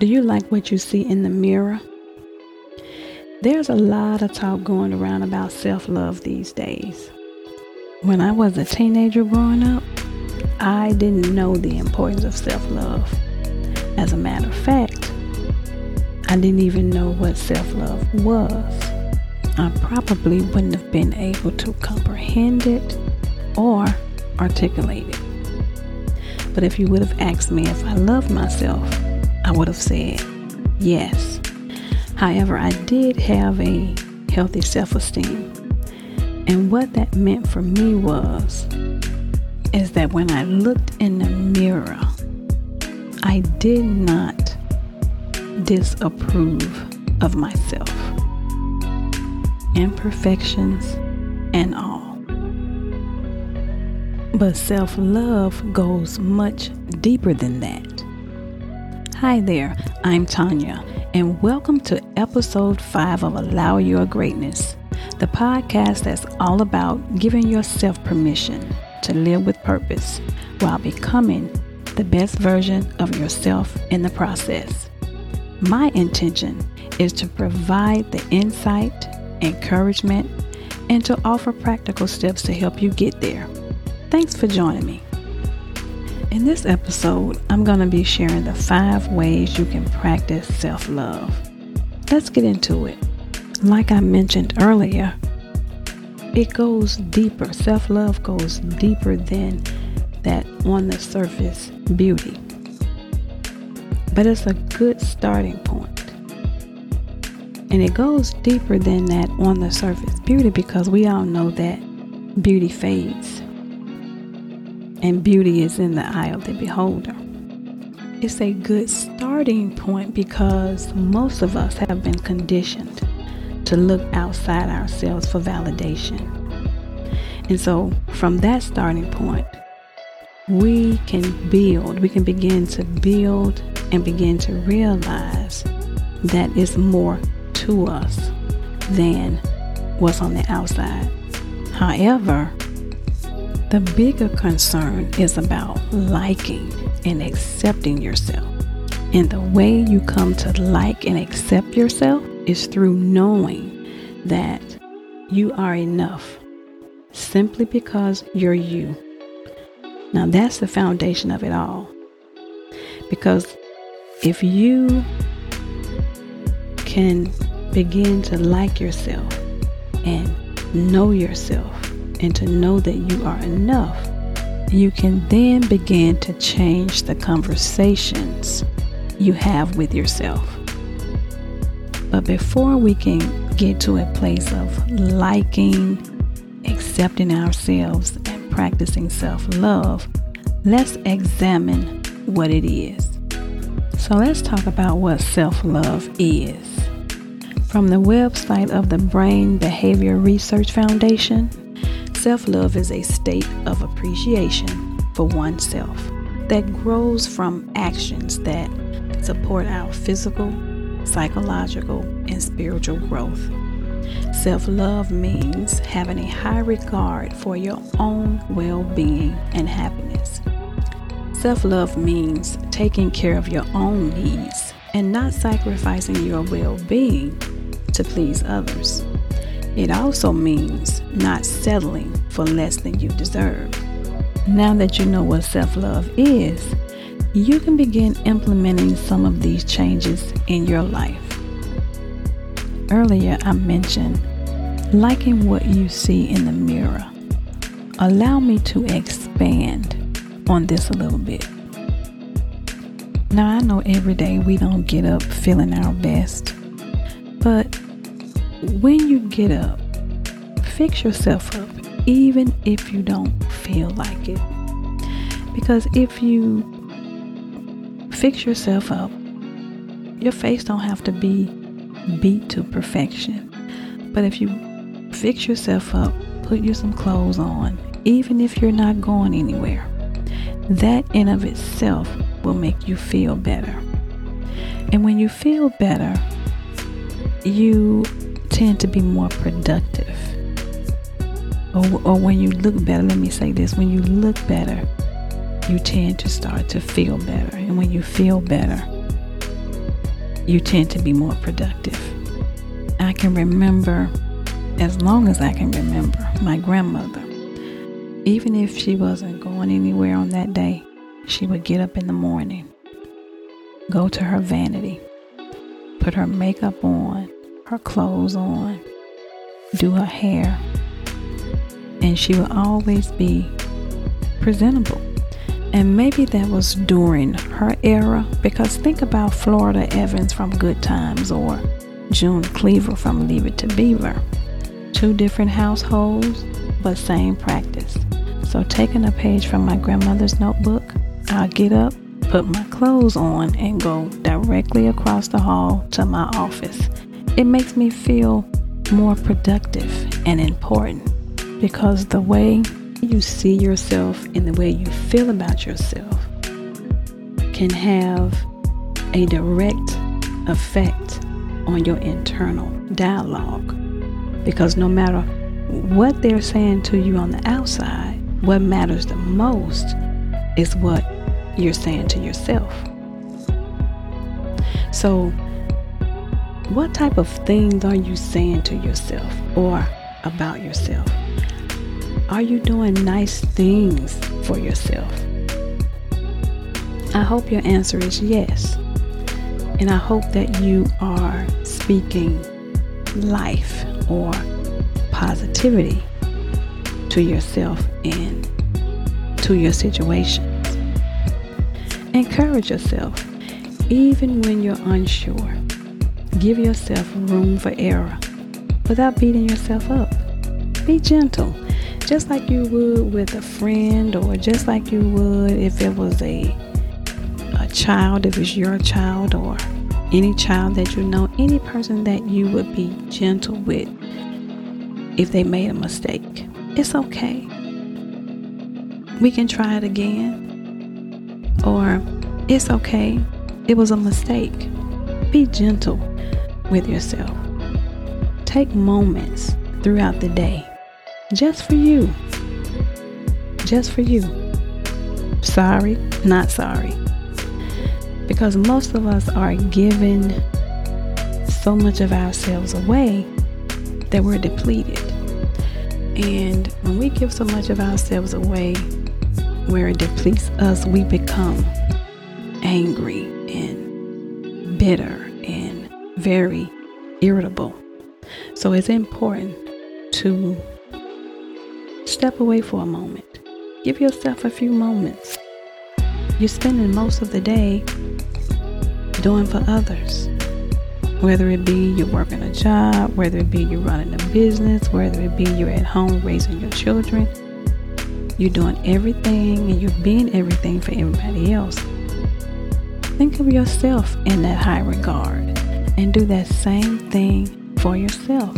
Do you like what you see in the mirror? There's a lot of talk going around about self love these days. When I was a teenager growing up, I didn't know the importance of self love. As a matter of fact, I didn't even know what self love was. I probably wouldn't have been able to comprehend it or articulate it. But if you would have asked me if I loved myself, I would have said yes. However, I did have a healthy self esteem. And what that meant for me was is that when I looked in the mirror, I did not disapprove of myself. Imperfections and all. But self love goes much deeper than that. Hi there, I'm Tanya, and welcome to episode 5 of Allow Your Greatness, the podcast that's all about giving yourself permission to live with purpose while becoming the best version of yourself in the process. My intention is to provide the insight, encouragement, and to offer practical steps to help you get there. Thanks for joining me. In this episode, I'm going to be sharing the five ways you can practice self love. Let's get into it. Like I mentioned earlier, it goes deeper. Self love goes deeper than that on the surface beauty. But it's a good starting point. And it goes deeper than that on the surface beauty because we all know that beauty fades and beauty is in the eye of the beholder. It's a good starting point because most of us have been conditioned to look outside ourselves for validation. And so, from that starting point, we can build, we can begin to build and begin to realize that it's more to us than what's on the outside. However, the bigger concern is about liking and accepting yourself. And the way you come to like and accept yourself is through knowing that you are enough simply because you're you. Now, that's the foundation of it all. Because if you can begin to like yourself and know yourself and to know that you are enough, you can then begin to change the conversations you have with yourself. But before we can get to a place of liking, accepting ourselves, and practicing self love, let's examine what it is. So let's talk about what self love is. From the website of the Brain Behavior Research Foundation, Self love is a state of appreciation for oneself that grows from actions that support our physical, psychological, and spiritual growth. Self love means having a high regard for your own well being and happiness. Self love means taking care of your own needs and not sacrificing your well being to please others. It also means not settling for less than you deserve. Now that you know what self love is, you can begin implementing some of these changes in your life. Earlier, I mentioned liking what you see in the mirror. Allow me to expand on this a little bit. Now, I know every day we don't get up feeling our best, but when you get up, fix yourself up, even if you don't feel like it. Because if you fix yourself up, your face don't have to be beat to perfection. But if you fix yourself up, put you some clothes on, even if you're not going anywhere, that in of itself will make you feel better. And when you feel better, you tend to be more productive. Or, or when you look better, let me say this when you look better, you tend to start to feel better. And when you feel better, you tend to be more productive. I can remember, as long as I can remember, my grandmother, even if she wasn't going anywhere on that day, she would get up in the morning, go to her vanity, put her makeup on, her clothes on, do her hair, and she would always be presentable. And maybe that was during her era because think about Florida Evans from Good Times or June Cleaver from Leave It to Beaver. Two different households, but same practice. So, taking a page from my grandmother's notebook, I'll get up, put my clothes on, and go directly across the hall to my office. It makes me feel more productive and important because the way you see yourself and the way you feel about yourself can have a direct effect on your internal dialogue. Because no matter what they're saying to you on the outside, what matters the most is what you're saying to yourself. So, what type of things are you saying to yourself or about yourself? Are you doing nice things for yourself? I hope your answer is yes. And I hope that you are speaking life or positivity to yourself and to your situations. Encourage yourself even when you're unsure. Give yourself room for error without beating yourself up. Be gentle just like you would with a friend or just like you would if it was a a child if it's your child or any child that you know any person that you would be gentle with if they made a mistake. It's okay. We can try it again. Or it's okay. It was a mistake be gentle with yourself take moments throughout the day just for you. Just for you. Sorry, not sorry. Because most of us are giving so much of ourselves away that we're depleted. And when we give so much of ourselves away where it depletes us, we become angry bitter and very irritable. So it's important to Step away for a moment. Give yourself a few moments. You're spending most of the day doing for others. Whether it be you're working a job, whether it be you're running a business, whether it be you're at home raising your children, you're doing everything and you're being everything for everybody else. Think of yourself in that high regard and do that same thing for yourself.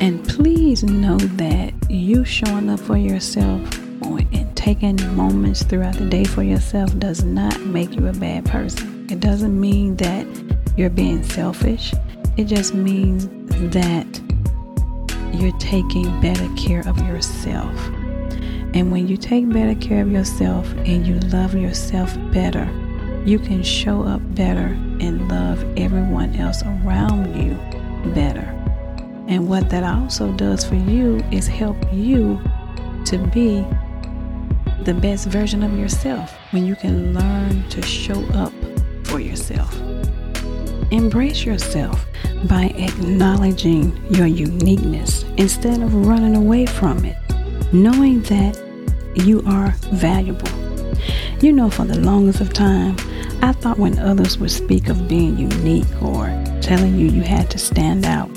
And please know that you showing up for yourself and taking moments throughout the day for yourself does not make you a bad person. It doesn't mean that you're being selfish. It just means that you're taking better care of yourself. And when you take better care of yourself and you love yourself better, you can show up better and love everyone else around you better. And what that also does for you is help you to be the best version of yourself when you can learn to show up for yourself. Embrace yourself by acknowledging your uniqueness instead of running away from it, knowing that you are valuable. You know, for the longest of time, I thought when others would speak of being unique or telling you you had to stand out,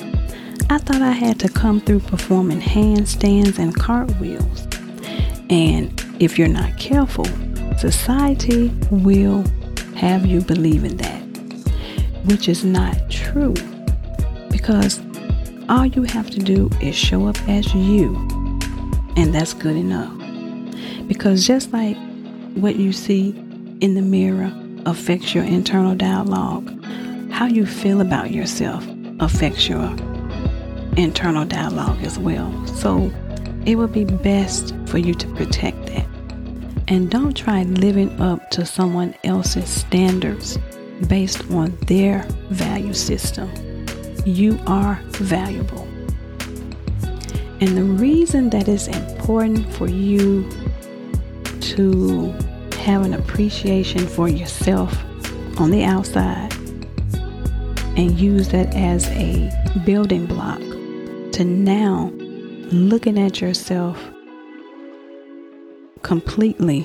I thought I had to come through performing handstands and cartwheels. And if you're not careful, society will have you believing that, which is not true. Because all you have to do is show up as you, and that's good enough. Because just like what you see in the mirror affects your internal dialogue, how you feel about yourself affects your internal dialogue as well. So it would be best for you to protect that. And don't try living up to someone else's standards based on their value system. You are valuable. And the reason that it's important for you to have an appreciation for yourself on the outside and use that as a building block to now looking at yourself completely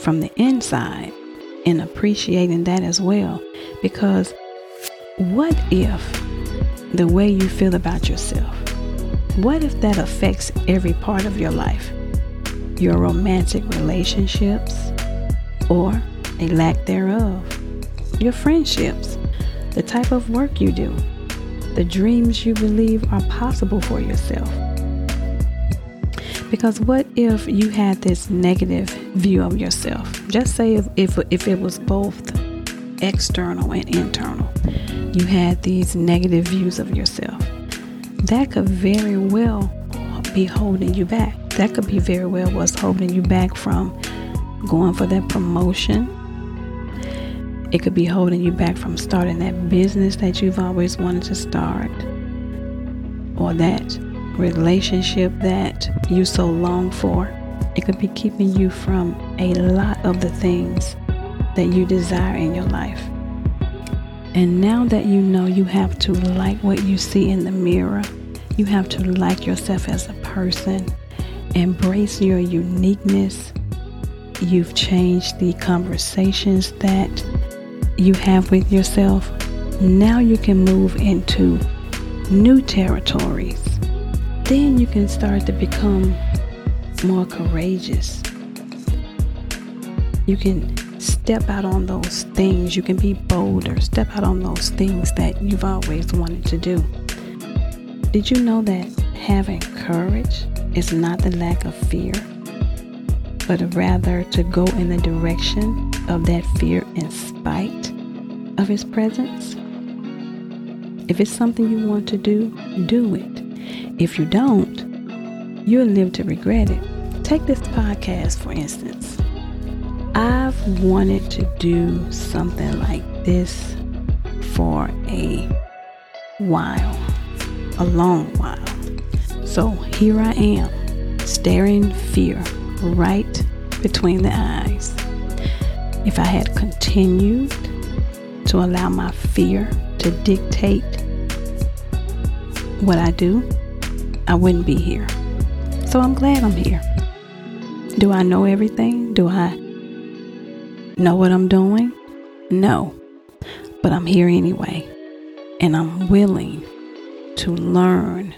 from the inside and appreciating that as well. Because what if the way you feel about yourself, what if that affects every part of your life? Your romantic relationships or a lack thereof, your friendships, the type of work you do, the dreams you believe are possible for yourself. Because what if you had this negative view of yourself? Just say if, if, if it was both external and internal. You had these negative views of yourself. That could very well be holding you back. That could be very well what's holding you back from going for that promotion it could be holding you back from starting that business that you've always wanted to start, or that relationship that you so long for. It could be keeping you from a lot of the things that you desire in your life. And now that you know you have to like what you see in the mirror, you have to like yourself as a person, embrace your uniqueness. You've changed the conversations that you have with yourself, now you can move into new territories. Then you can start to become more courageous. You can step out on those things. You can be bolder. Step out on those things that you've always wanted to do. Did you know that having courage is not the lack of fear, but rather to go in the direction of that fear in spite of His presence? If it's something you want to do, do it. If you don't, you'll live to regret it. Take this podcast, for instance. I've wanted to do something like this for a while, a long while. So here I am, staring fear right between the eyes. If I had continued to allow my fear to dictate what I do, I wouldn't be here. So I'm glad I'm here. Do I know everything? Do I know what I'm doing? No. But I'm here anyway. And I'm willing to learn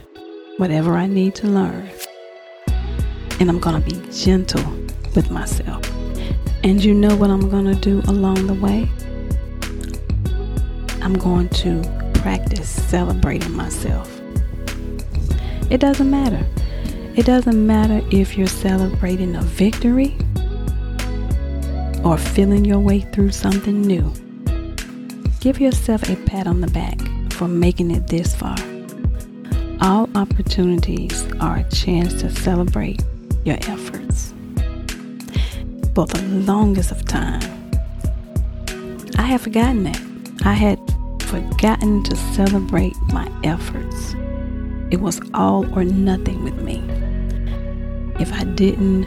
whatever I need to learn. And I'm going to be gentle with myself. And you know what I'm going to do along the way? I'm going to practice celebrating myself. It doesn't matter. It doesn't matter if you're celebrating a victory or feeling your way through something new. Give yourself a pat on the back for making it this far. All opportunities are a chance to celebrate your efforts. For the longest of time, I have forgotten that. I had forgotten to celebrate my efforts. It was all or nothing with me. If I didn't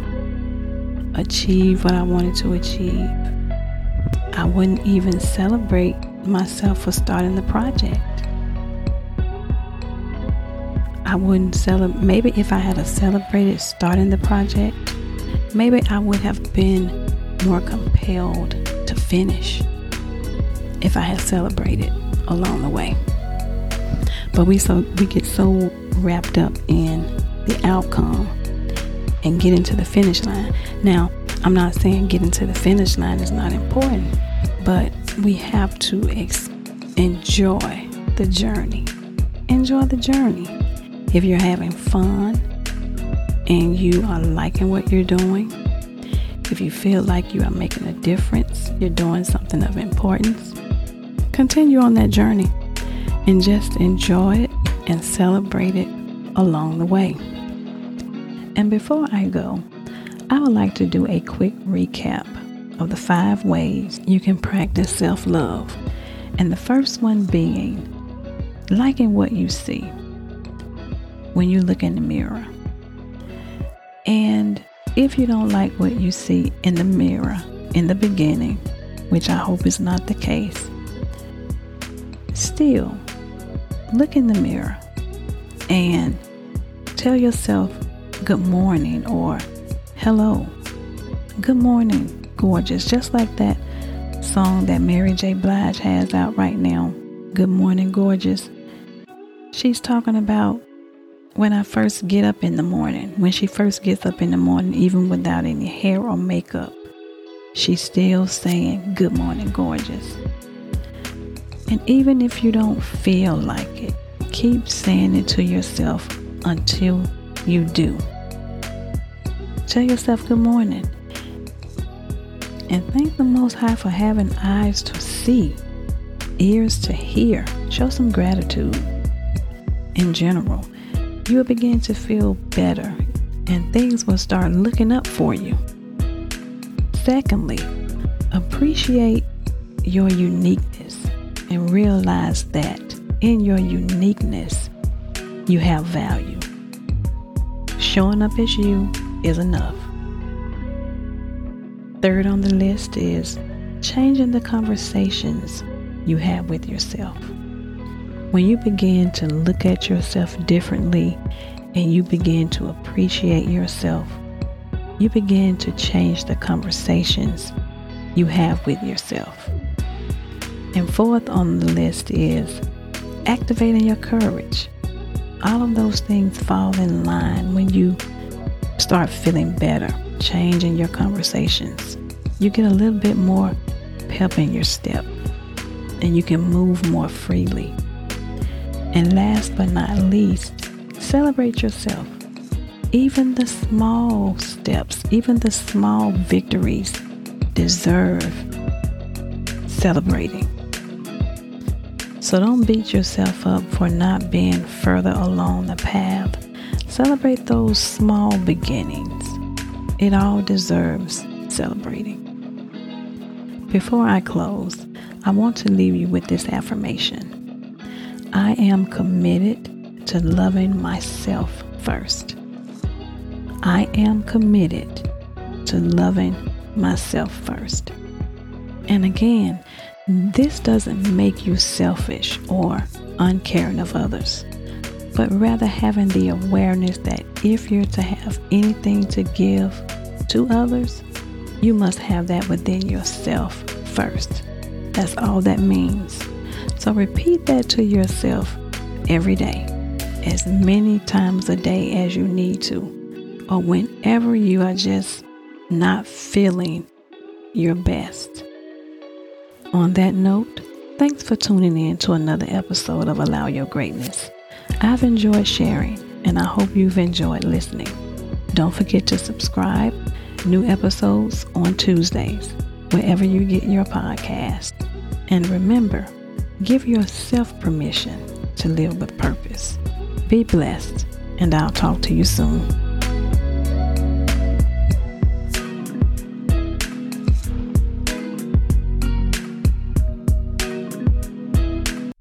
achieve what I wanted to achieve, I wouldn't even celebrate myself for starting the project. I wouldn't celebrate. Maybe if I had celebrated starting the project, maybe I would have been more compelled to finish if I had celebrated along the way. But we so we get so wrapped up in the outcome and get into the finish line. Now, I'm not saying getting to the finish line is not important, but we have to ex- enjoy the journey. Enjoy the journey. If you're having fun and you are liking what you're doing, if you feel like you are making a difference, you're doing something of importance, continue on that journey and just enjoy it and celebrate it along the way. And before I go, I would like to do a quick recap of the five ways you can practice self love. And the first one being liking what you see when you look in the mirror. And if you don't like what you see in the mirror in the beginning, which I hope is not the case, still look in the mirror and tell yourself good morning or hello. Good morning, gorgeous. Just like that song that Mary J. Blige has out right now, Good Morning, Gorgeous. She's talking about when I first get up in the morning, when she first gets up in the morning, even without any hair or makeup, she's still saying, Good morning, gorgeous. And even if you don't feel like it, keep saying it to yourself until you do. Tell yourself good morning. And thank the Most High for having eyes to see, ears to hear. Show some gratitude in general you will begin to feel better and things will start looking up for you. Secondly, appreciate your uniqueness and realize that in your uniqueness, you have value. Showing up as you is enough. Third on the list is changing the conversations you have with yourself. When you begin to look at yourself differently and you begin to appreciate yourself, you begin to change the conversations you have with yourself. And fourth on the list is activating your courage. All of those things fall in line when you start feeling better, changing your conversations. You get a little bit more pep in your step and you can move more freely. And last but not least, celebrate yourself. Even the small steps, even the small victories deserve celebrating. So don't beat yourself up for not being further along the path. Celebrate those small beginnings. It all deserves celebrating. Before I close, I want to leave you with this affirmation. I am committed to loving myself first. I am committed to loving myself first. And again, this doesn't make you selfish or uncaring of others, but rather having the awareness that if you're to have anything to give to others, you must have that within yourself first. That's all that means. So repeat that to yourself every day, as many times a day as you need to, or whenever you are just not feeling your best. On that note, thanks for tuning in to another episode of Allow Your Greatness. I've enjoyed sharing, and I hope you've enjoyed listening. Don't forget to subscribe. New episodes on Tuesdays, wherever you get your podcast. And remember, Give yourself permission to live with purpose. Be blessed, and I'll talk to you soon.